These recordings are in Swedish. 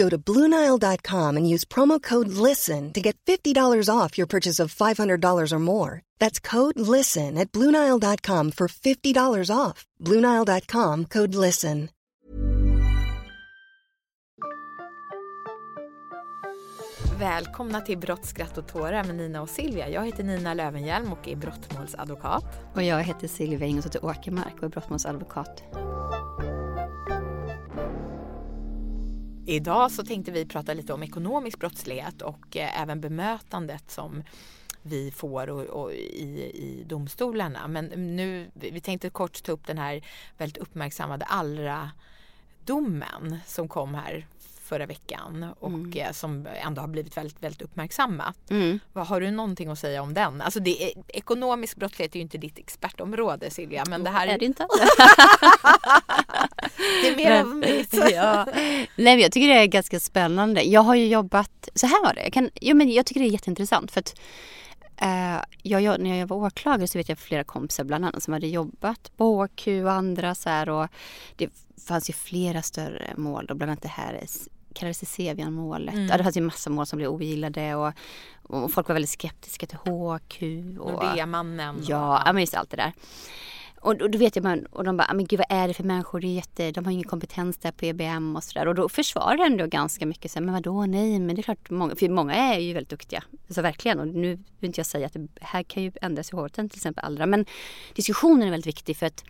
Go to BlueNile.com and use promo code LISTEN to get $50 off your purchase of $500 or more. That's code LISTEN at BlueNile.com for $50 off. BlueNile.com code LISTEN. Välkomna till Brott, skratt och tårar med Nina och Silvia. Jag heter Nina Lövenhjelm och är brottmålsadvokat. Och jag heter Silvia Ingelsdotter Åkermark och är brottmålsadvokat. Idag så tänkte vi prata lite om ekonomisk brottslighet och eh, även bemötandet som vi får och, och i, i domstolarna. Men nu, vi tänkte kort ta upp den här väldigt uppmärksammade Allra-domen som kom här förra veckan och Mm. eh, som ändå har blivit väldigt, väldigt uppmärksammat. Mm. Vad Har du någonting att säga om den? Alltså det är, ekonomisk brottslighet är ju inte ditt expertområde Silvia men det här Är det inte? det är mer av mitt. ja. Nej men jag tycker det är ganska spännande. Jag har ju jobbat, så här var det. Jag, kan, jo, men jag tycker det är jätteintressant för att eh, jag, jag, när jag var åklagare så vet jag flera kompisar bland annat som hade jobbat på HQ och andra så här och det fanns ju flera större mål då, bland annat det här kallades Sevian-målet. Mm. Ja, det fanns ju massa mål som blev ogillade och, och folk var väldigt skeptiska till HQ. Och, Nordea-mannen. Ja, ja men just allt det där. Och, och då vet jag man, och de bara, "Ah, men gud vad är det för människor? Det är jätte, de har ingen kompetens där på EBM och sådär. Och då försvarar jag ändå ganska mycket. Så här, men vadå, nej, men det är klart, många, för många är ju väldigt duktiga. Så verkligen, och nu vill inte jag säga att det här kan ju ändras i hovrätten till exempel andra. Men diskussionen är väldigt viktig för att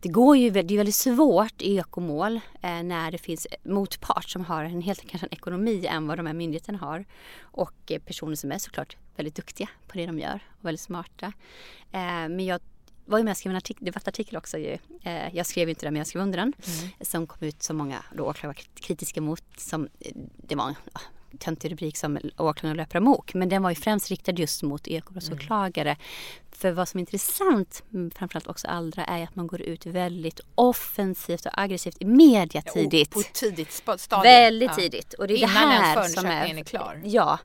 det går ju, det är väldigt svårt i ekomål eh, när det finns motpart som har en helt kanske en ekonomi än vad de här myndigheterna har. Och eh, personer som är såklart väldigt duktiga på det de gör och väldigt smarta. Eh, men jag var ju med och skrev en artik- debattartikel också ju. Eh, jag skrev inte den men jag skrev under den. Som kom ut som många då åklagare var kritiska mot. Som, eh, det var töntig rubrik som åklagaren löper amok. Men den var ju främst riktad just mot ekobrottsåklagare. För vad som är intressant, mm, framförallt också Allra, är att man går ut väldigt offensivt och aggressivt i media tidigt. På ett tidigt stadium. Väldigt Ja. tidigt. Och det är Innan det här ens som är... förundersökningen är klar. Ja.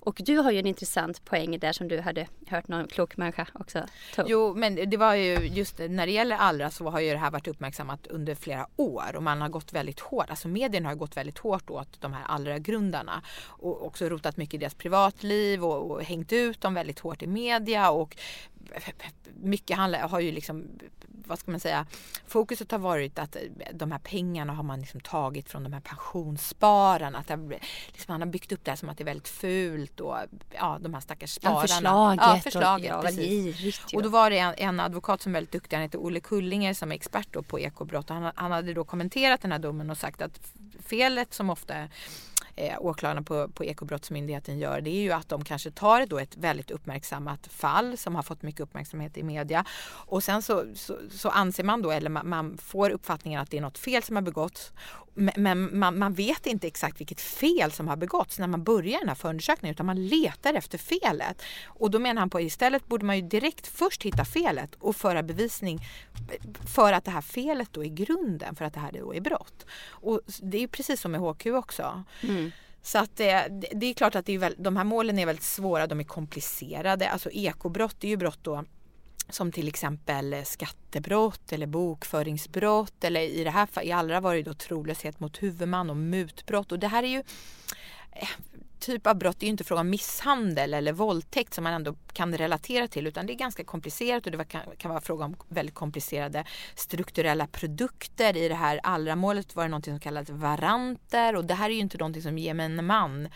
Och du har ju en intressant poäng där som du hade hört någon klok människa också ta upp. Jo, men det var ju just när det gäller Allra så har ju det här varit uppmärksammat under flera år och man har gått väldigt hårt, alltså medierna har gått väldigt hårt åt de här Allra-grundarna och också rotat mycket i deras privatliv och, och hängt ut dem väldigt hårt i media och mycket handlar, har ju liksom vad ska man säga, fokuset har varit att de här pengarna har man liksom tagit från de här pensionsspararna. Att det, har- liksom man har byggt upp det här som att det är väldigt fult och ja, de här stackars Ja, spararna. förslaget. Ja, förslaget och, ja, precis. Och då var det en, en advokat som är väldigt duktig, han heter Olle Kullinger som är expert på ekobrott. Han, han hade då kommenterat den här domen och sagt att felet som ofta eh, åklagarna på, på Ekobrottsmyndigheten gör det är ju att de kanske tar då ett väldigt uppmärksammat fall som har fått mycket uppmärksamhet i media. Och sen så, så, så anser man då eller man, man, får uppfattningen att det är något fel som har begåtts men man, man, vet inte exakt vilket fel som har begåtts när man börjar den här förundersökningen utan man letar efter felet. Och då menar han på att istället borde man ju direkt först hitta felet och föra bevisning för att det här felet då är grunden för att det här då är brott. Och det är ju precis som med HQ också. Mm. Så att det, det, är klart att det är väl, de här målen är väldigt svåra, de är komplicerade. Alltså ekobrott är ju brott då som till exempel skattebrott eller bokföringsbrott eller i det här fallet, i allra var det då trolöshet mot huvudman och mutbrott och det här är ju eh, typ av brott, det är ju inte fråga om misshandel eller våldtäkt som man ändå kan relatera till utan det är ganska komplicerat och det kan, kan vara fråga om väldigt komplicerade strukturella produkter. I det här allra målet var det något som kallades varanter och det här är ju inte någonting som gemene man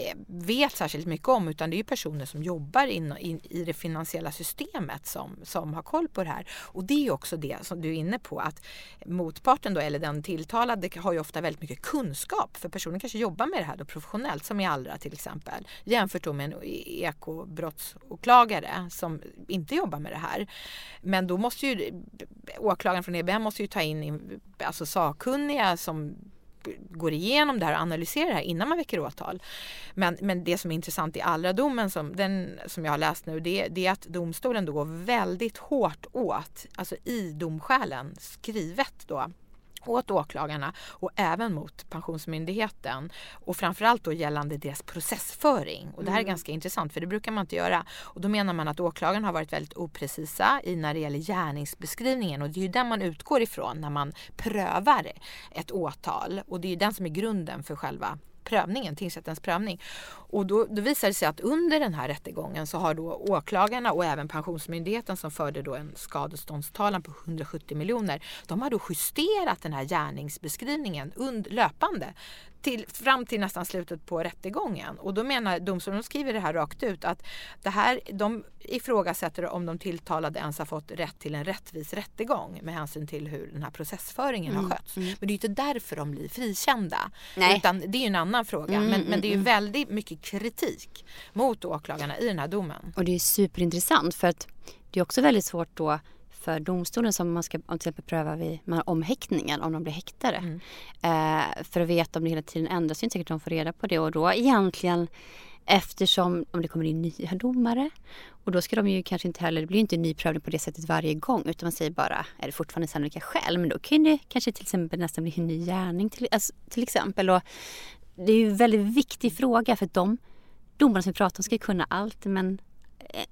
Eh, vet särskilt mycket om utan det är ju personer som jobbar in, in, i det finansiella systemet som, som har koll på det här. Och det är också det som du är inne på att motparten då eller den tilltalade har ju ofta väldigt mycket kunskap för personen kanske jobbar med det här då professionellt som i Allra till exempel jämfört då med en ekobrottsåklagare som inte jobbar med det här. Men då måste ju åklagaren från EBM måste ju ta in alltså sakkunniga som går igenom det här och analyserar det här innan man väcker åtal. Men, men det som är intressant i allra domen som, den, som jag har läst nu det, det är att domstolen då går väldigt hårt åt, alltså i domskälen skrivet då åt åklagarna och även mot Pensionsmyndigheten och framförallt då gällande deras processföring. Och det här är mm. ganska intressant för det brukar man inte göra. Och då menar man att åklagarna har varit väldigt oprecisa i när det gäller gärningsbeskrivningen och det är ju den man utgår ifrån när man prövar ett åtal och det är ju den som är grunden för själva prövningen, tingsrättens prövning. Och då, då visade det sig att under den här rättegången så har då åklagarna och även Pensionsmyndigheten som förde då en skadeståndstalan på 170 miljoner. De har då justerat den här gärningsbeskrivningen und, löpande till, fram till nästan slutet på rättegången. Och då menar domstolen, de skriver det här rakt ut, att det här, de ifrågasätter om de tilltalade ens har fått rätt till en rättvis rättegång med hänsyn till hur den här processföringen mm. har skötts. Mm. Men det är inte därför de blir frikända. Nej. Utan det är en annan fråga. Mm, men, men det är mm, mm. väldigt mycket kritik mot åklagarna i den här domen. Och det är superintressant för att det är också väldigt svårt då för domstolen som man ska till exempel pröva vid omhäktningen om de blir häktade. Mm. Eh, för att veta om det hela tiden ändras. Det är inte säkert att de får reda på det och då egentligen eftersom om det kommer in nya domare och då ska de ju kanske inte heller, det blir inte en ny prövning på det sättet varje gång utan man säger bara är det fortfarande sannolika skäl men då kan det kanske till exempel nästan bli en ny gärning till, alltså, till exempel. Och det är ju en väldigt viktig fråga för de domarna som vi pratar om ska kunna allt men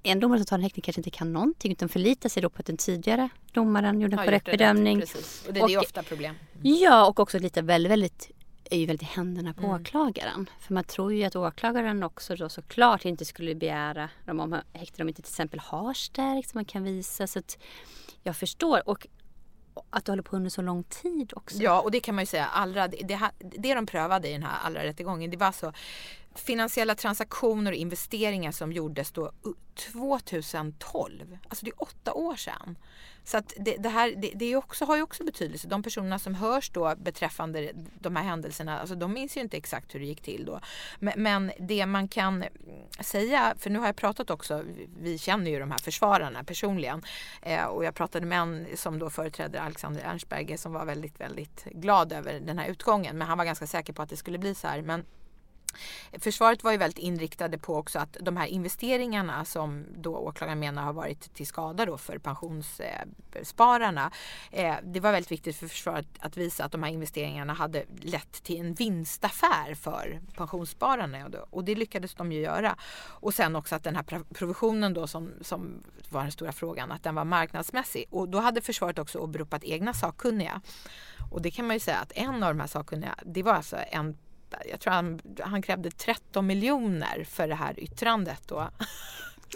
en domare som tar en häktning kanske inte kan någonting utan förlitar sig då på att den tidigare domaren gjorde en korrekt bedömning. Precis. Och det, och, är ofta problem. Ja och också lite väldigt, väldigt är ju väldigt i händerna på mm. åklagaren. För man tror ju att åklagaren också då såklart inte skulle begära dem om häkten de inte till exempel har stärkt som man kan visa. Så att jag förstår. Och att det håller på under så lång tid också. Ja och det kan man ju säga. Allra, det, det, det de prövade i den här allra rättegången det var alltså finansiella transaktioner och investeringar som gjordes då 2012. Alltså det är åtta år sedan. Så att det, det här det, det också, har ju också betydelse. De personerna som hörs då beträffande de här händelserna, alltså de minns ju inte exakt hur det gick till då. Men, men, det man kan säga, för nu har jag pratat också, vi känner ju de här försvararna personligen eh, och jag pratade med en som då företräder Alexander Ernstberger som var väldigt, väldigt glad över den här utgången. Men han var ganska säker på att det skulle bli så här. Men Försvaret var ju väldigt inriktade på också att de här investeringarna som då åklagaren menar har varit till skada då för pensionsspararna. Eh, det var väldigt viktigt för försvaret att visa att de här investeringarna hade lett till en vinstaffär för pensionsspararna och det lyckades de ju göra. Och sen också att den här provisionen då som, som var den stora frågan, att den var marknadsmässig. Och då hade försvaret också åberopat egna sakkunniga. Och det kan man ju säga att en av de här sakkunniga, det var alltså en jag tror han, han krävde 13 miljoner för det här yttrandet då.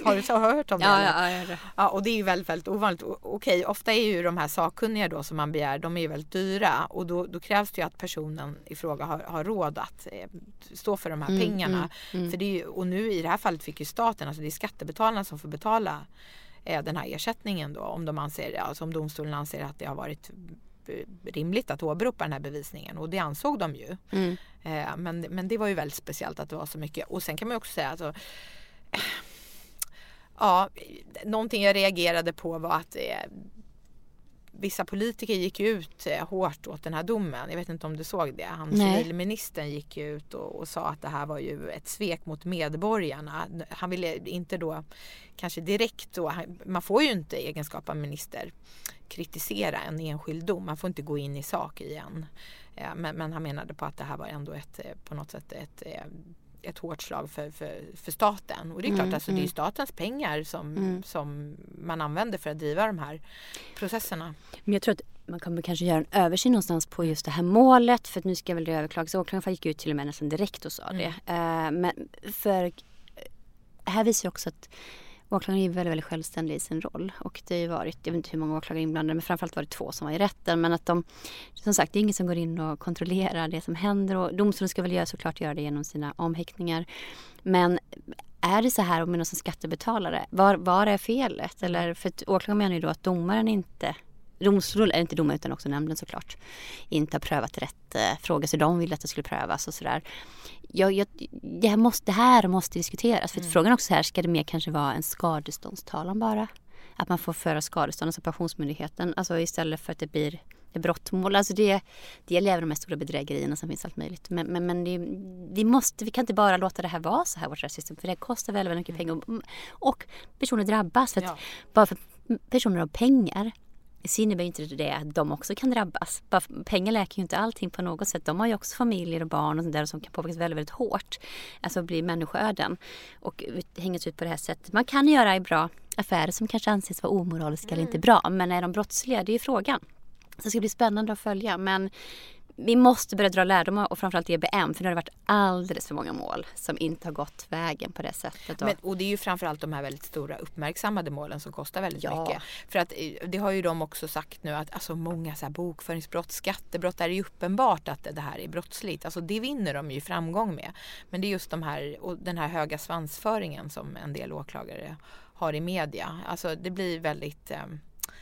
Har du så hört om det? Ja, ja, ja, ja, och det är ju väldigt, väldigt ovanligt. Okej, ofta är ju de här sakkunniga då som man begär, de är ju väldigt dyra och då, då krävs det ju att personen i fråga har, har råd att eh, stå för de här mm, pengarna. Mm, mm. För det ju, och nu i det här fallet fick ju staten, alltså det är skattebetalarna som får betala eh, den här ersättningen då om de anser, alltså om domstolen anser att det har varit rimligt att åberopa den här bevisningen och det ansåg de ju. Mm. Eh, men, men det var ju väldigt speciellt att det var så mycket. Och sen kan man också säga alltså, eh, Ja, någonting jag reagerade på var att eh, vissa politiker gick ut eh, hårt åt den här domen. Jag vet inte om du såg det. Han, civilministern gick ut och, och, sa att det här var ju ett svek mot medborgarna. Han ville inte då kanske direkt då, man får ju inte i egenskap av minister kritisera en enskild dom. Man får inte gå in i sak igen. Eh, men, men han menade på att det här var ändå ett, eh, på något sätt ett ett hårt slag för, för, för staten. Och det är klart, mm, alltså, det är mm. statens pengar som, mm. som man använder för att driva de här processerna. Men jag tror att man kommer kanske göra en översyn någonstans på just det här målet för att nu ska väl det överklagas. Åklagaren gick ut till och med nästan direkt och sa det. Uh, men för här visar också att Åklagaren är väldigt, väldigt självständig i sin roll och det har ju varit, jag vet inte hur många åklagare inblandade men framförallt var det två som var i rätten men att de, som sagt det är ingen som går in och kontrollerar det som händer och domstolen ska väl göra, såklart göra det genom sina omhäktningar. Men är det så här med någon som skattebetalare, var, var är felet? Eller, för åklagaren menar ju då att domaren inte domstol, inte domaren utan också nämnden såklart, inte har prövat rätt eh, frågor så de ville att det skulle prövas och sådär. Jag, jag, det, här måste, det här måste diskuteras. För mm. frågan också här, ska det mer kanske vara en skadeståndstalan bara? Att man får föra skadestånd, alltså Pensionsmyndigheten, alltså istället för att det blir brottmål. Alltså det, det gäller även de här stora bedrägerierna som finns allt möjligt. Men, men, men det, vi, måste, vi kan inte bara låta det här vara så här, vårt rättssystem. För det kostar väldigt, mycket pengar. Och, och personer drabbas. För att, ja. Bara för personer har pengar så innebär inte det att de också kan drabbas. Pengar läker ju inte allting på något sätt. De har ju också familjer och barn och sådär som kan påverkas väldigt, väldigt hårt. Alltså bli människoöden och hängas ut på det här sättet. Man kan göra bra affärer som kanske anses vara omoraliska mm. eller inte bra. Men är de brottsliga? Det är ju frågan. Så det ska bli spännande att följa. Men vi måste börja dra lärdomar och framförallt EBM för nu har det varit alldeles för många mål som inte har gått vägen på det sättet. Men, och det är ju framförallt de här väldigt stora uppmärksammade målen som kostar väldigt ja. mycket. För att eh, det har ju de också sagt nu att alltså många så här bokföringsbrott, skattebrott, där är ju uppenbart att det här är brottsligt. Alltså det vinner de ju framgång med. Men det är just de här och den här höga svansföringen som en del åklagare har i media. Alltså det blir väldigt, eh,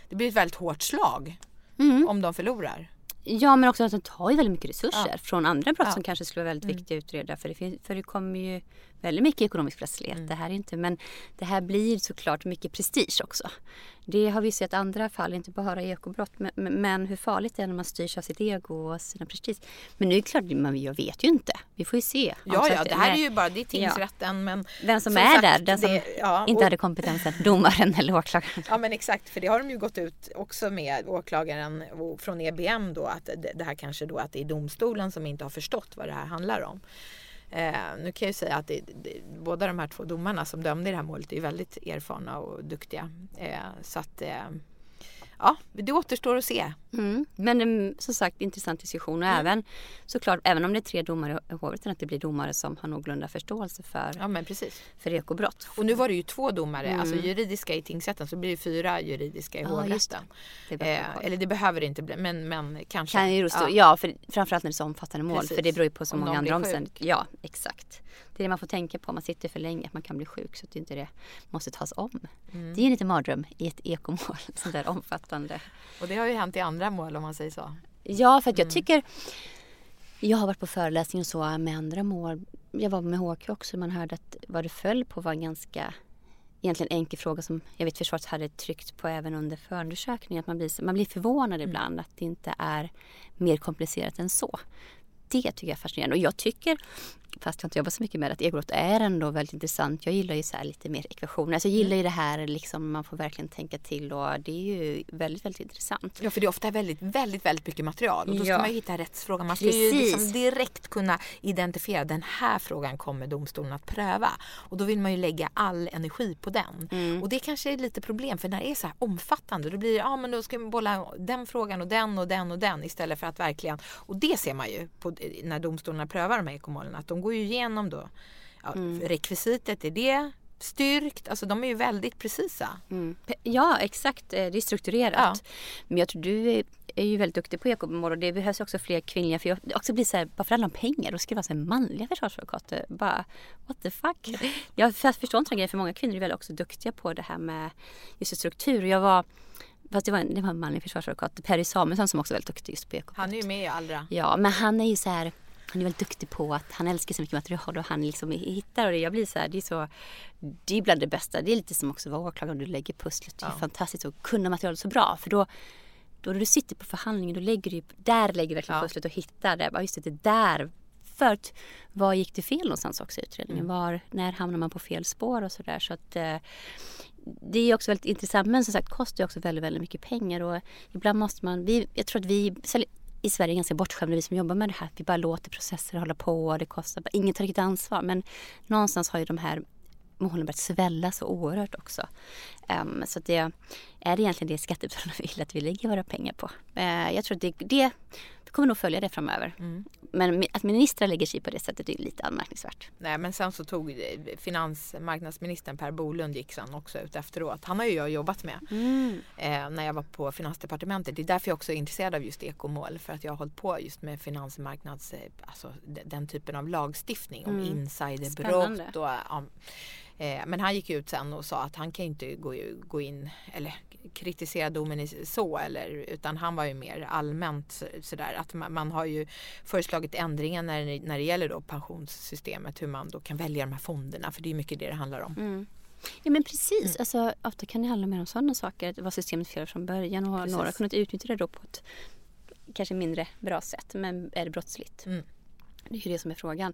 det blir ett väldigt hårt slag mm. om de förlorar. Ja men också att de tar ju väldigt mycket resurser ja. från andra brott ja. som kanske skulle vara väldigt mm. viktiga att utreda. För det, finns, för det kommer ju väldigt mycket ekonomisk brottslighet. Mm. Det här är inte, men det här blir såklart mycket prestige också. Det har vi sett andra fall, inte bara ekobrott. Men, men hur farligt det är när man styrs av sitt ego och sina prestige. Men nu är det klart, man, jag vet ju inte. Vi får ju se. Ja, ja, det här är ju bara det är tingsrätten. Ja. Men Vem som, som är sagt, där, den som det, ja, inte och, hade kompetensen, domaren eller åklagaren. Ja men exakt, för det har de ju gått ut också med åklagaren från EBM då att det här kanske då att det är domstolen som inte har förstått vad det här handlar om. Eh, nu kan jag ju säga att det, det, båda de här två domarna som dömde i det här målet är väldigt erfarna och duktiga. Eh, så att eh, ja, det återstår att se. Mm. Men um, som sagt intressant diskussion och mm. även såklart även om det är tre domare i hovrätten att det blir domare som har någorlunda förståelse för, ja, men precis. för ekobrott. Och nu var det ju två domare, mm. alltså juridiska i tingsrätten så blir det fyra juridiska i ja, hovrätten. Det. Eh, eller det behöver det inte bli men, men kanske. Kan just ja. ja, för framförallt när det är så omfattande mål precis. för det beror ju på så om många andra omständigheter. Ja, exakt. Det är det man får tänka på om man sitter för länge, att man kan bli sjuk så att inte det måste tas om. Mm. Det är en liten mardröm i ett ekomål, sånt där omfattande. Och det har ju hänt i andra mål om man säger så. Ja, för att jag mm. tycker jag har varit på föreläsning och så med andra mål. Jag var med HK också. Man hörde att vad det föll på var en ganska egentligen enkel fråga som jag vet försvaret hade tryckt på även under förundersökningen. Att man blir, man blir förvånad mm. ibland att det inte är mer komplicerat än så. Det tycker jag är fascinerande. Och jag tycker fast jag inte jobbat så mycket med att ekobrott är ändå väldigt intressant. Jag gillar ju så lite mer ekvationer. Alltså jag gillar ju det här liksom, man får verkligen tänka till och det är ju väldigt, väldigt intressant. Ja, för det är ofta väldigt, väldigt, väldigt mycket material och då ska ja. man ju hitta rättsfrågan. Man ska Precis. ju liksom direkt kunna identifiera den här frågan kommer domstolen att pröva och då vill man ju lägga all energi på den. Mm. Och det kanske är lite problem för när det är så här omfattande då blir det, ja men då ska man bolla den frågan och den och den och den istället för att verkligen, och det ser man ju på, när domstolarna prövar de här ekomålen att de går ju igenom då ja, mm. rekvisitet, är det styrkt? Alltså de är ju väldigt precisa. Mm. Ja exakt, eh, det är strukturerat. Ja. Men jag tror du är ju väldigt duktig på ekomål och det behövs också fler kvinnliga. För jag också blir så här, varför alla pengar? Då ska det vara så här manliga försvarsadvokater. Bara what the fuck? Jag förstår inte den grejen för många kvinnor är väl också duktiga på det här med just struktur. Jag var fast det var en, det var en manlig försvarsadvokat, Perry Samuelsson som också är väldigt duktig just på ekobrott. Han är ju med i Allra. Ja, men han är ju så här, han är väldigt duktig på att han älskar så mycket material och han liksom hittar och det, jag blir så här, det är så, det är bland det bästa. Det är lite som också att vara åklagare och du lägger pusslet. Det är Ja. fantastiskt att kunna materialet så bra för då då när du sitter på förhandlingen då lägger du där lägger du verkligen Ja. pusslet och hittar det. Bara, Just det, det där. För att, var gick det fel någonstans också i utredningen? Mm. Var, när hamnar man på fel spår och sådär. Så att eh, det är också väldigt intressant men som sagt kostar ju också väldigt, väldigt mycket pengar och ibland måste man, vi, jag tror att vi i Sverige är ganska bortskämda vi som jobbar med det här. Vi bara låter processer hålla på och det kostar, ingen tar riktigt ansvar. Men någonstans har ju de här målen börjat svälla så oerhört också. Um, så att det är det egentligen det skattebetalarna vill att vi lägger våra pengar på. Uh, jag tror att det, det, vi kommer nog följa det framöver. Mm. Men att ministrar lägger sig på det sättet är lite anmärkningsvärt. Nej men sen så tog eh, finansmarknadsministern Per Bolund gick sen också ut efteråt. Han har ju jag jobbat med eh, när jag var på Finansdepartementet. Det är därför jag också är intresserad av just ekomål. För att jag har hållit på just med finansmarknads, eh, alltså de- den typen av lagstiftning om Mm. insiderbrott. Och, ja, eh, men han gick ut sen och sa att han kan inte gå, gå in eller kritisera domen i så eller utan han var ju mer allmänt så- sådär att man, man har ju föreslagit ändringar när, när det gäller då pensionssystemet hur man då kan välja de här fonderna för det är mycket det det handlar om. Mm. Ja men precis, alltså, ofta kan det handla mer om sådana saker. Var systemet fel från början och har Precis. några kunnat utnyttja det då på ett kanske mindre bra sätt. Men är det brottsligt? Mm. Det är ju det som är frågan.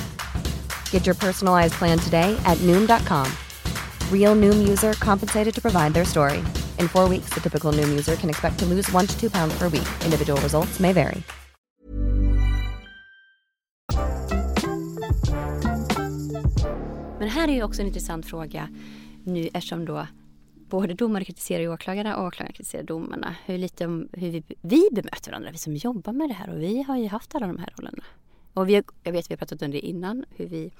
Get your personalized plan today at Noom.com. Real Noom user compensated to provide their story. In four weeks, the typical Noom user can expect to lose one to two pounds per week. Individual results may vary. Men här är ju också en intressant fråga nu eftersom då både domare kritiserar åklagarna och åklagarna kritiserar domarna. Hur, lite om, hur vi, vi bemöter varandra, vi som jobbar med det här och vi har ju haft alla de här rollerna. Och vi, jag vet vi har pratat om det innan, hur vi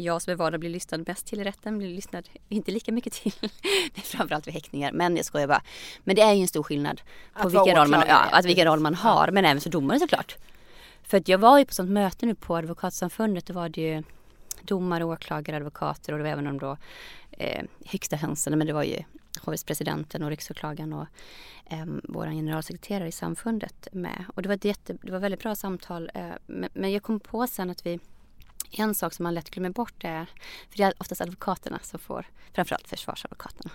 jag som är van att bli lyssnad mest till i rätten blir lyssnad inte lika mycket till. Framförallt vid häktningar. Men jag skojar bara. Men det är ju en stor skillnad på Att vilken roll, man, ja, att vilken roll man har. Men även som domare såklart. För att jag var ju på sånt möte nu på Advokatsamfundet. Då var det ju domare, åklagare, advokater och det var även de då eh, högsta hönsen. Men det var ju hovrättspresidenten och riksåklagaren och eh, vår generalsekreterare i samfundet med. Och det var ett jätte, det var väldigt bra samtal. Eh, men, men jag kom på sen att vi en sak som man lätt glömmer bort är, för det är oftast advokaterna som får, framförallt försvarsadvokaterna,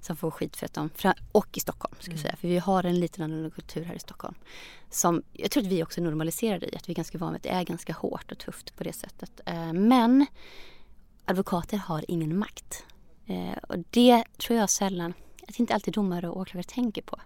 som får skit för att de, och i Stockholm ska jag säga, för vi har en liten annorlunda kultur här i Stockholm. Som jag tror att vi också är normaliserade i, att vi är ganska vana vid att det är ganska hårt och tufft på det sättet. Eh, Men advokater har ingen makt. Eh, Och det tror jag sällan, att inte alltid domare och åklagare tänker på.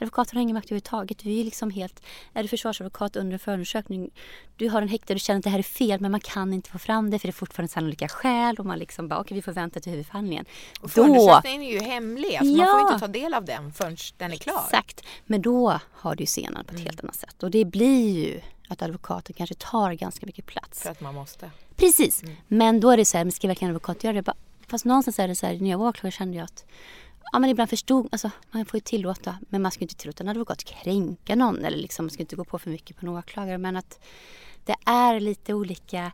Advokater har ingen makt överhuvudtaget. Vi är liksom helt, är du försvarsadvokat under en förundersökning, du har en häktad, du känner att det här är fel men man kan inte få fram det för det är fortfarande sannolika skäl och man liksom bara okej vi får vänta till huvudförhandlingen. Och förundersökningen är ju hemlig. Alltså Man får Ja. inte ta del av den förrän den är klar. Exakt. Men då har du ju scenen på ett helt annat sätt och det blir ju att advokaten kanske tar ganska mycket plats. För att man måste. Precis. Men då är det så här, men ska verkligen en advokat göra det? Bara- Fast någonstans är det så här, när jag var åklagare kände jag att Ja men ibland förstod, alltså man får ju tillåta, men man ska inte tillåta en advokat kränka någon eller liksom, man ska inte gå på för mycket på en åklagare. Men att det är lite olika.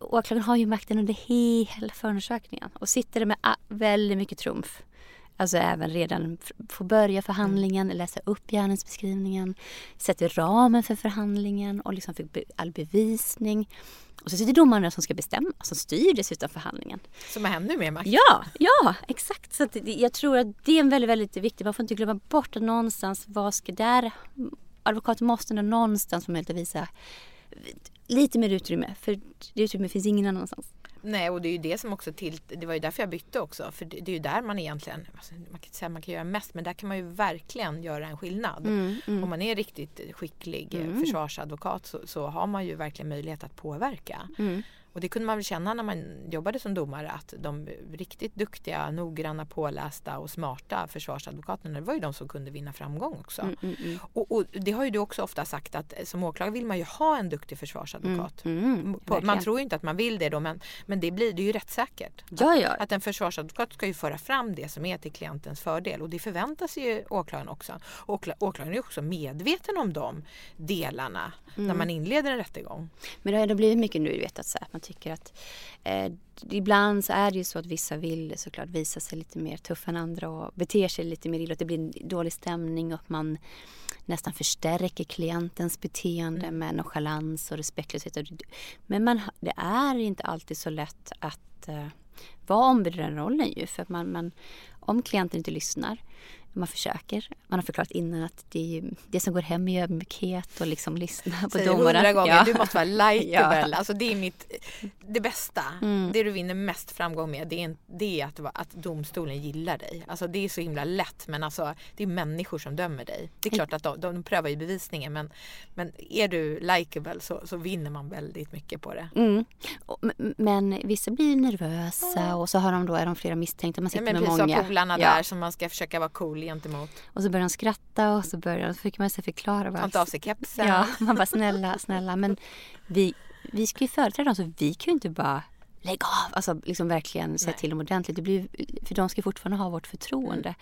Åklagaren har ju makten under hela förundersökningen och sitter med väldigt mycket trumf. Alltså även redan få börja förhandlingen, läsa upp gärningsbeskrivningen, sätter ramen för förhandlingen och liksom all bevisning. Och så sitter domaren där som ska bestämma, som styr dessutom förhandlingen. Som har ännu mer makt. Ja, ja exakt. Så det, jag tror att det är en väldigt, väldigt viktigt. Man får inte glömma bort att någonstans, vad ska där... Advokaten måste någonstans få möjlighet att visa lite mer utrymme. För det utrymme finns ingen annanstans. Nej och det är ju det som också till, det var ju därför jag bytte också. För det, det är ju där man egentligen, alltså, man kan inte säga man kan göra mest men där kan man ju verkligen göra en skillnad. Mm, Om man är riktigt skicklig eh, försvarsadvokat så, så har man ju verkligen möjlighet att påverka. Mm. Och det kunde man väl känna när man jobbade som domare att de riktigt duktiga, noggranna, pålästa och smarta försvarsadvokaterna det var ju de som kunde vinna framgång också. Mm, Och, och det har ju du också ofta sagt att som åklagare vill man ju ha en duktig försvarsadvokat. Mm, På, man tror ju inte att man vill det då men, men det blir det ju rättssäkert. Ja, ja. Att en försvarsadvokat ska ju föra fram det som är till klientens fördel och det förväntar sig ju åklagaren också. Åkla, åklagaren är ju också medveten om de delarna när Mm. man inleder en rättegång. Men det har ändå blivit mycket nu, du vet att, så här, att tycker att eh, ibland så är det ju så att vissa vill såklart visa sig lite mer tuffa än andra och beter sig lite mer illa. Att det blir en dålig stämning och att man nästan förstärker klientens beteende med nonchalans och respektlöshet. Men man, det är inte alltid så lätt att eh, vara ombud i den rollen ju. För att man, man, om klienten inte lyssnar man försöker. Man har förklarat innan att det, ju, det som går hem är ödmjukhet och liksom lyssna på Säger domaren. hundra gånger, Ja. du måste vara likeable. Ja. Mm. Alltså det är mitt, det bästa. Det du vinner mest framgång med det är, det är att, att domstolen gillar dig. Alltså det är så himla lätt men alltså det är människor som dömer dig. Det är klart att de, de prövar ju bevisningen men, men är du likeable så, så vinner man väldigt mycket på det. Mm. Och- Men vissa blir nervösa och så har de då, är de flera misstänkta. Man Ja, sitter men med precis många. av polarna Ja. där som man ska försöka vara cool gentemot. Och så börjar de skratta och så börjar så fick man sig förklara. Ta inte av sig kepsen. Ja, man bara snälla, snälla. Men vi, vi ska ju företräda dem så vi kan ju inte bara lägga av. Alltså liksom verkligen säga till dem ordentligt. Det blir, för de ska fortfarande ha vårt förtroende.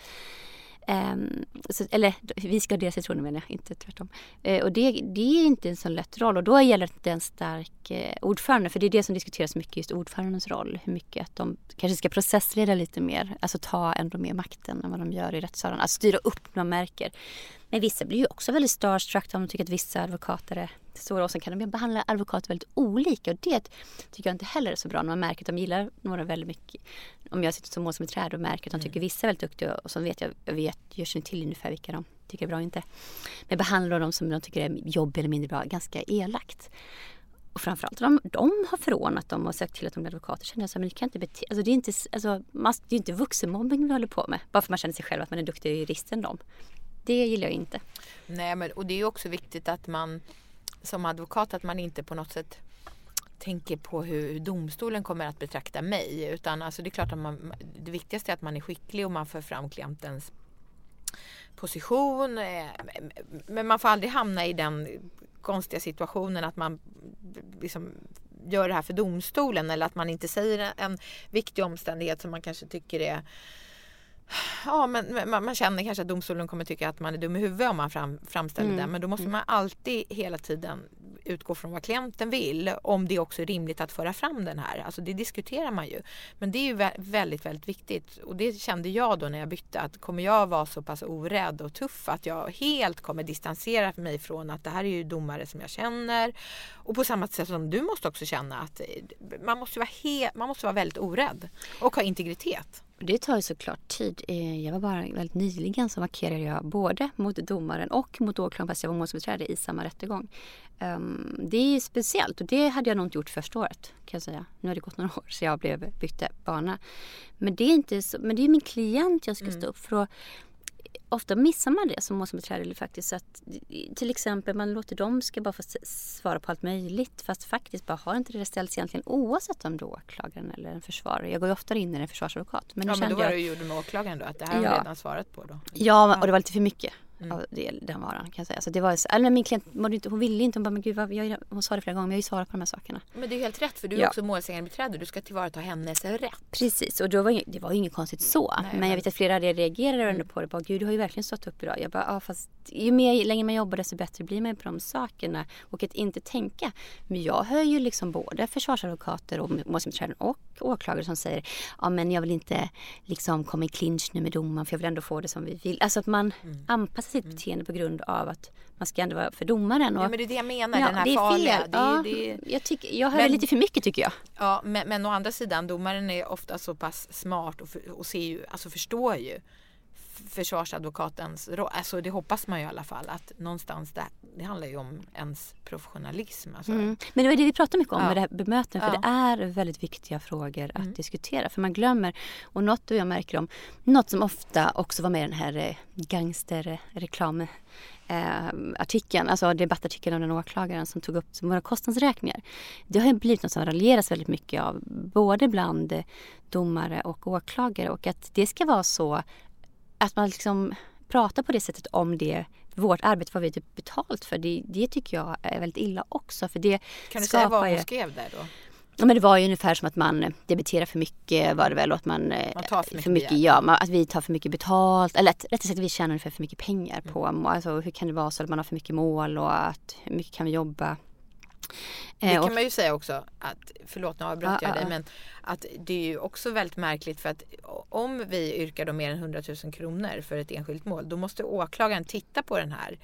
Ehm, så, eller vi ska ha deras förtroende menar jag, inte tvärtom. Eh, och det, det är inte en sån lätt roll och då gäller det en stark eh, ordförande för det är det som diskuteras mycket, just ordförandens roll. Hur mycket att de kanske ska processleda lite mer, alltså ta ändå mer makten än vad de gör i rättssalen. Alltså styra upp när man märker. Men vissa blir ju också väldigt starstruck om de tycker att vissa advokater är stora och sen kan de behandla advokater väldigt olika och det tycker jag inte heller är så bra när man märker att de gillar några väldigt mycket. Om jag sitter som mål som ett träd och märker att de tycker vissa är väldigt duktiga och så vet jag, jag vet, jag känner till ungefär vilka de tycker är bra och inte. Men behandlar de som de tycker är jobb eller mindre bra ganska elakt. Och framförallt de, de har förordnat dem och sagt till att de blir advokater. Känner jag så här, men det kan inte bete, alltså det är inte, alltså, man, det är inte vuxenmobbing vi håller på med. Bara för man känner sig själv att man är duktigare jurist än dem. Det gillar jag inte. Nej, men, och det är också viktigt att man som advokat att man inte på något sätt tänker på hur domstolen kommer att betrakta mig. Utan alltså det är klart att man, det viktigaste är att man är skicklig och man för fram klientens position. Eh, men man får aldrig hamna i den konstiga situationen att man liksom gör det här för domstolen eller att man inte säger en viktig omständighet som man kanske tycker är Ja, men man, man, känner kanske att domstolen kommer tycka att man är dum i huvudet om man fram, framställer mm. det. Men då måste mm. man alltid hela tiden utgå från vad klienten vill. Om det också är rimligt att föra fram den här. Alltså det diskuterar man ju. Men det är ju väldigt, väldigt viktigt. Och det kände jag då när jag bytte. Att kommer jag vara så pass orädd och tuff att jag helt kommer distansera mig från att det här är ju domare som jag känner. Och på samma sätt som du måste också känna att man måste vara, man måste vara väldigt orädd och ha integritet. Det tar ju såklart tid. Eh, jag var bara väldigt nyligen så markerade jag både mot domaren och mot åklagaren fast jag var målsägandebiträde i samma rättegång. Um, det är speciellt och det hade jag nog inte gjort första året kan jag säga. Nu har det gått några år så jag blev bytte bana. Men det är inte så, men det är min klient jag ska mm. stå upp för. Ofta missar man det som målsägandebiträde faktiskt. att, till exempel man låter dem ska bara få svara på allt möjligt fast faktiskt bara har inte det ställts egentligen oavsett om det är åklagaren eller en försvarare. Jag går ju oftare in i en försvarsadvokat. Men ja men då var jag, det ju med åklagaren då att det här ja, har redan svarat på då? Ja och det var lite för mycket mm. av det, den varan kan jag säga. Så det var, eller min klient inte, hon ville inte, hon bara men gud vad, jag, hon sa det flera gånger men jag har ju svarat på de här sakerna. Men det är helt rätt för du är ja. också målsägandebiträde, du ska tillvarata hennes rätt. Precis och då var, det var ju inget konstigt så. Nej, men jag vet att flera reagerade mm. på det, bara gud du har ju verkligen stått upp idag. Jag bara ja fast ju mer, längre man jobbar desto bättre blir man på de sakerna och att inte tänka. Men jag hör ju liksom både försvarsadvokater och målsägandebiträden och åklagare som säger ja men jag vill inte liksom komma i clinch nu med domaren för jag vill ändå få det som vi vill. Alltså att man mm. anpassar sitt mm. beteende på grund av att man ska ändå vara för domaren. Och, ja men det är det jag menar, ja, den här det är farliga. Fel. Det är, ja, det jag, tycker, jag hör men, lite för mycket tycker jag. Ja men, men å andra sidan, domaren är ofta så pass smart och, för, och ser ju, alltså förstår ju försvarsadvokatens roll. Alltså det hoppas man ju i alla fall att någonstans det, det handlar ju om ens professionalism. Alltså. Mm. Men det var det vi pratade mycket om ja. med det här bemötandet. För ja. det är väldigt viktiga frågor att mm. diskutera. För man glömmer. Och något jag märker om, något som ofta också var med i den här eh, gangsterreklam eh, artikeln, alltså debattartikeln av den åklagaren som tog upp våra kostnadsräkningar. Det har blivit något som raljeras väldigt mycket av både bland domare och åklagare och att det ska vara så att man liksom pratar på det sättet om det vårt arbete, vad vi typ betalt för, det, det tycker jag är väldigt illa också. För det kan du säga vad hon skrev där då? Ja, men det var ju ungefär som att man debiterar för mycket var det väl och att man, eh, man tar för mycket, för mycket ja, att vi tar för mycket betalt. Eller rättare sagt att vi tjänar ungefär för mycket pengar på, mm. alltså hur kan det vara så att man har för mycket mål och att hur mycket kan vi jobba? Det eh, kan man ju säga också, att, förlåt nu avbröt jag dig, men att det är ju också väldigt märkligt för att om vi yrkar då mer än 100 000 kronor för ett enskilt mål, då måste åklagaren titta på den här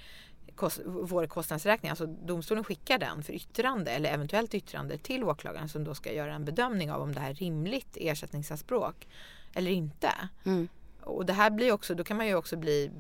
kost, vår kostnadsräkning, alltså domstolen skickar den för yttrande eller eventuellt yttrande till åklagaren som då ska göra en bedömning av om det här är rimligt ersättningsanspråk eller inte. Mm. Och det här blir också, då kan man ju också bli,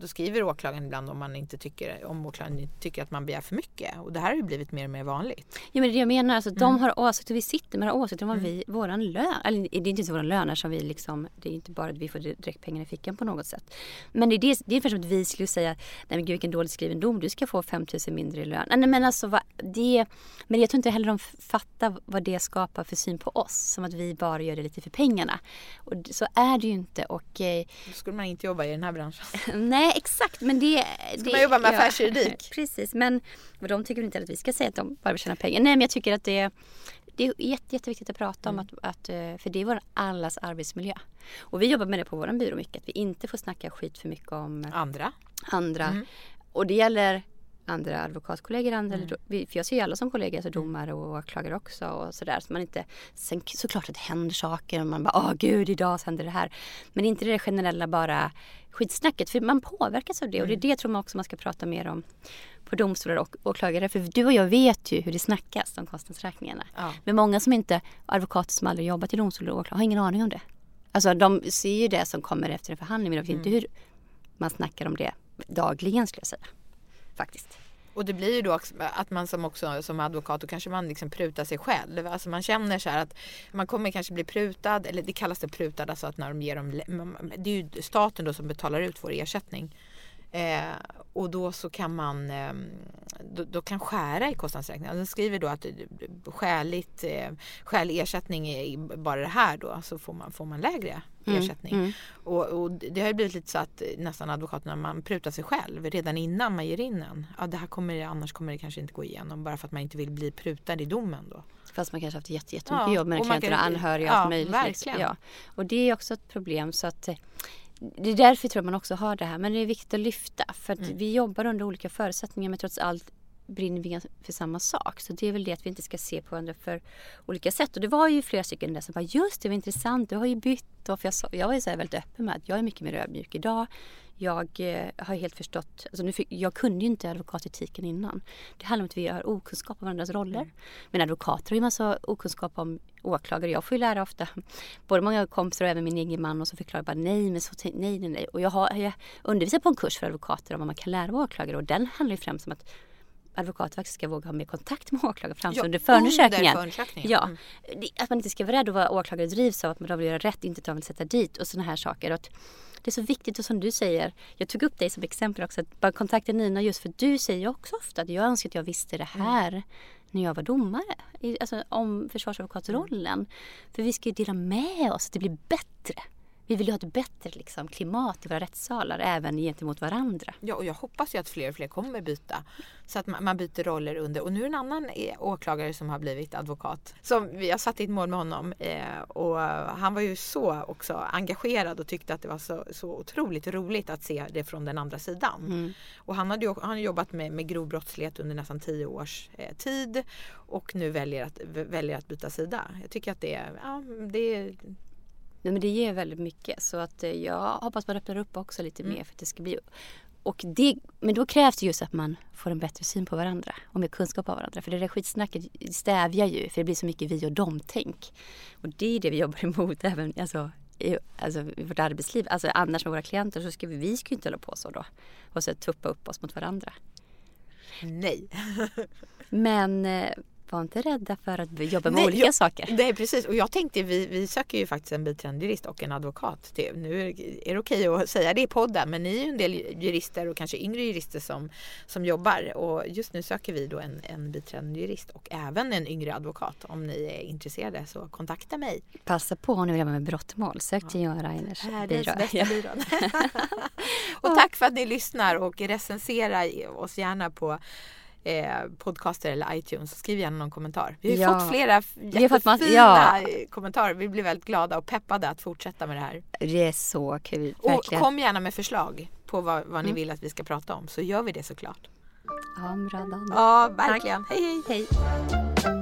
då skriver åklagaren ibland om man inte tycker, om åklagaren tycker att man begär för mycket. Och det här har ju blivit mer och mer vanligt. Ja men det jag menar, alltså, mm. de har åsikter, vi sitter med åsikter om vad mm. vi, våran lön, eller det är inte så våran löner som vi liksom, det är inte bara att vi får direkt pengar i fickan på något sätt. Men det är, det, det är ungefär som att vi skulle säga, nej men gud vilken dåligt skriven dom, du ska få 5000 mindre i lön. Nej men alltså vad, det, men jag tror inte heller de fattar vad det skapar för syn på oss. Som att vi bara gör det lite för pengarna. Och så är det ju inte och då skulle man inte jobba i den här branschen. Nej exakt men det... Ska det, man jobba med ja, affärsjuridik? Precis men de tycker inte att vi ska säga att de bara vill tjäna pengar. Nej men jag tycker att det, det är jätte, jätteviktigt att prata om. Mm. Att, att, eh, för det är vår allas arbetsmiljö. Och vi jobbar med det på vår byrå mycket. Att vi inte får snacka skit för mycket om andra. andra. Mm. Och det gäller andra advokatkollegor. Andra, mm. för jag ser ju alla som kollegor, alltså mm. domare och åklagare också. Och sådär. Så man inte, sen såklart att det händer saker och man bara åh gud idag händer det här. Men inte det generella bara skitsnacket för man påverkas av det. Och det är mm. det tror man också man ska prata mer om på domstolar och åklagare. För du och jag vet ju hur det snackas om kostnadsräkningarna. Ja. Men många som inte, advokater som aldrig jobbat i domstol och åklagare har ingen aning om det. Alltså de ser ju det som kommer efter en förhandling men de vet inte mm. hur man snackar om det dagligen skulle jag säga faktiskt. Och det blir ju då att man som också som advokat då kanske man liksom prutar sig själv. Alltså man känner så här att man kommer kanske bli prutad eller det kallas det prutad alltså att när de ger dem. Det är ju staten då som betalar ut vår ersättning. Eh, och då så kan man eh, då, då, kan skära i kostnadsräkningen. Den skriver då att skäligt, eh, skälig ersättning är bara det här då så får man, får man lägre mm, ersättning. Mm. Och, och, det har ju blivit lite så att nästan advokaterna man prutar sig själv redan innan man ger in en. Ja, det här kommer, annars kommer det kanske inte gå igenom bara för att man inte vill bli prutad i domen då. Fast man kanske haft jättemycket ja, jobb med klienterna, anhöriga och ja, allt möjligt. Verkligen. Ja. Och det är också ett problem så att det är därför tror jag man också har det här. Men det är viktigt att lyfta. För att mm. vi jobbar under olika förutsättningar men trots allt brinner vi för samma sak. Så det är väl det att vi inte ska se på varandra för olika sätt. Och det var ju flera stycken där som bara just det var intressant, du har ju bytt. Och för jag, jag var ju så väldigt öppen med att jag är mycket mer ödmjuk idag. Jag eh, har helt förstått, alltså nu fick, jag kunde ju inte advokatetiken innan. Det handlar om att vi har okunskap om varandras roller. Mm. Men advokater har ju massa okunskap om åklagare. Jag får ju lära ofta, både många kompisar och även min egen man och så förklarar bara nej, men så, nej, nej, nej. Och jag har jag undervisat på en kurs för advokater om vad man kan lära av åklagare och den handlar ju främst om att advokater faktiskt ska våga ha mer kontakt med åklagare främst ja, under förundersökningen. förundersökningen. Ja, mm. Att man inte ska vara rädd att vara åklagare drivs av att man vill göra rätt, inte att man vill sätta dit och sådana här saker. Och det är så viktigt och som du säger, jag tog upp dig som exempel också, att bara kontakta Nina just för du säger också ofta att jag önskar att jag visste det mm. här mm. när jag var domare. Alltså om försvarsadvokatrollen. Mm. För vi ska ju dela med oss, att det blir bättre vi vill ju ha ett bättre liksom, klimat i våra rättssalar även gentemot varandra. Ja, och jag hoppas ju att fler och fler kommer byta. Så att man, byter roller under. Och nu är en annan eh, åklagare som har blivit advokat. Som, jag satt i ett mål med honom eh, och han var ju så också engagerad och tyckte att det var så, så otroligt roligt att se det från den andra sidan. Mm. Och han hade ju han har jobbat med, med grov brottslighet under nästan tio års eh, tid och nu väljer att, väljer att byta sida. Jag tycker att det, ja, det är Nej, men det ger väldigt mycket så att eh, jag hoppas man öppnar upp också lite mm. mer för att det ska bli och det, men då krävs det just att man får en bättre syn på varandra och mer kunskap av varandra. För det där skitsnacket stävjar ju, för det blir så mycket vi och dem-tänk. Och det är det vi jobbar emot även alltså, i, alltså, i vårt arbetsliv. Alltså annars med våra klienter så ska vi, vi ska inte hålla på så då. Och så tuppa upp oss mot varandra. Nej. men eh, var inte rädda för att jobba med Nej, olika jag, saker. Nej precis och jag tänkte vi, vi söker ju faktiskt en biträdande jurist och en advokat. Till. Nu är det okej att säga det i podden men ni är ju en del jurister och kanske yngre jurister som, som jobbar och just nu söker vi då en, en biträdande jurist och även en yngre advokat. Om ni är intresserade så kontakta mig. Passa på om ni vill jobba med brottmål. Sök till Johan Reiners byrå. och tack för att ni lyssnar och recensera oss gärna på eh, podcaster eller iTunes. Skriv gärna någon kommentar. Vi har ja. fått flera jättefina ja. kommentarer. Vi blir väldigt glada och peppade att fortsätta med det här. Det är så kul. Verkligen. Och kom gärna med förslag på vad, vad ni mm. vill att vi ska prata om så gör vi det såklart. Ja, bra Ja, verkligen. Tack. hej. hej. hej.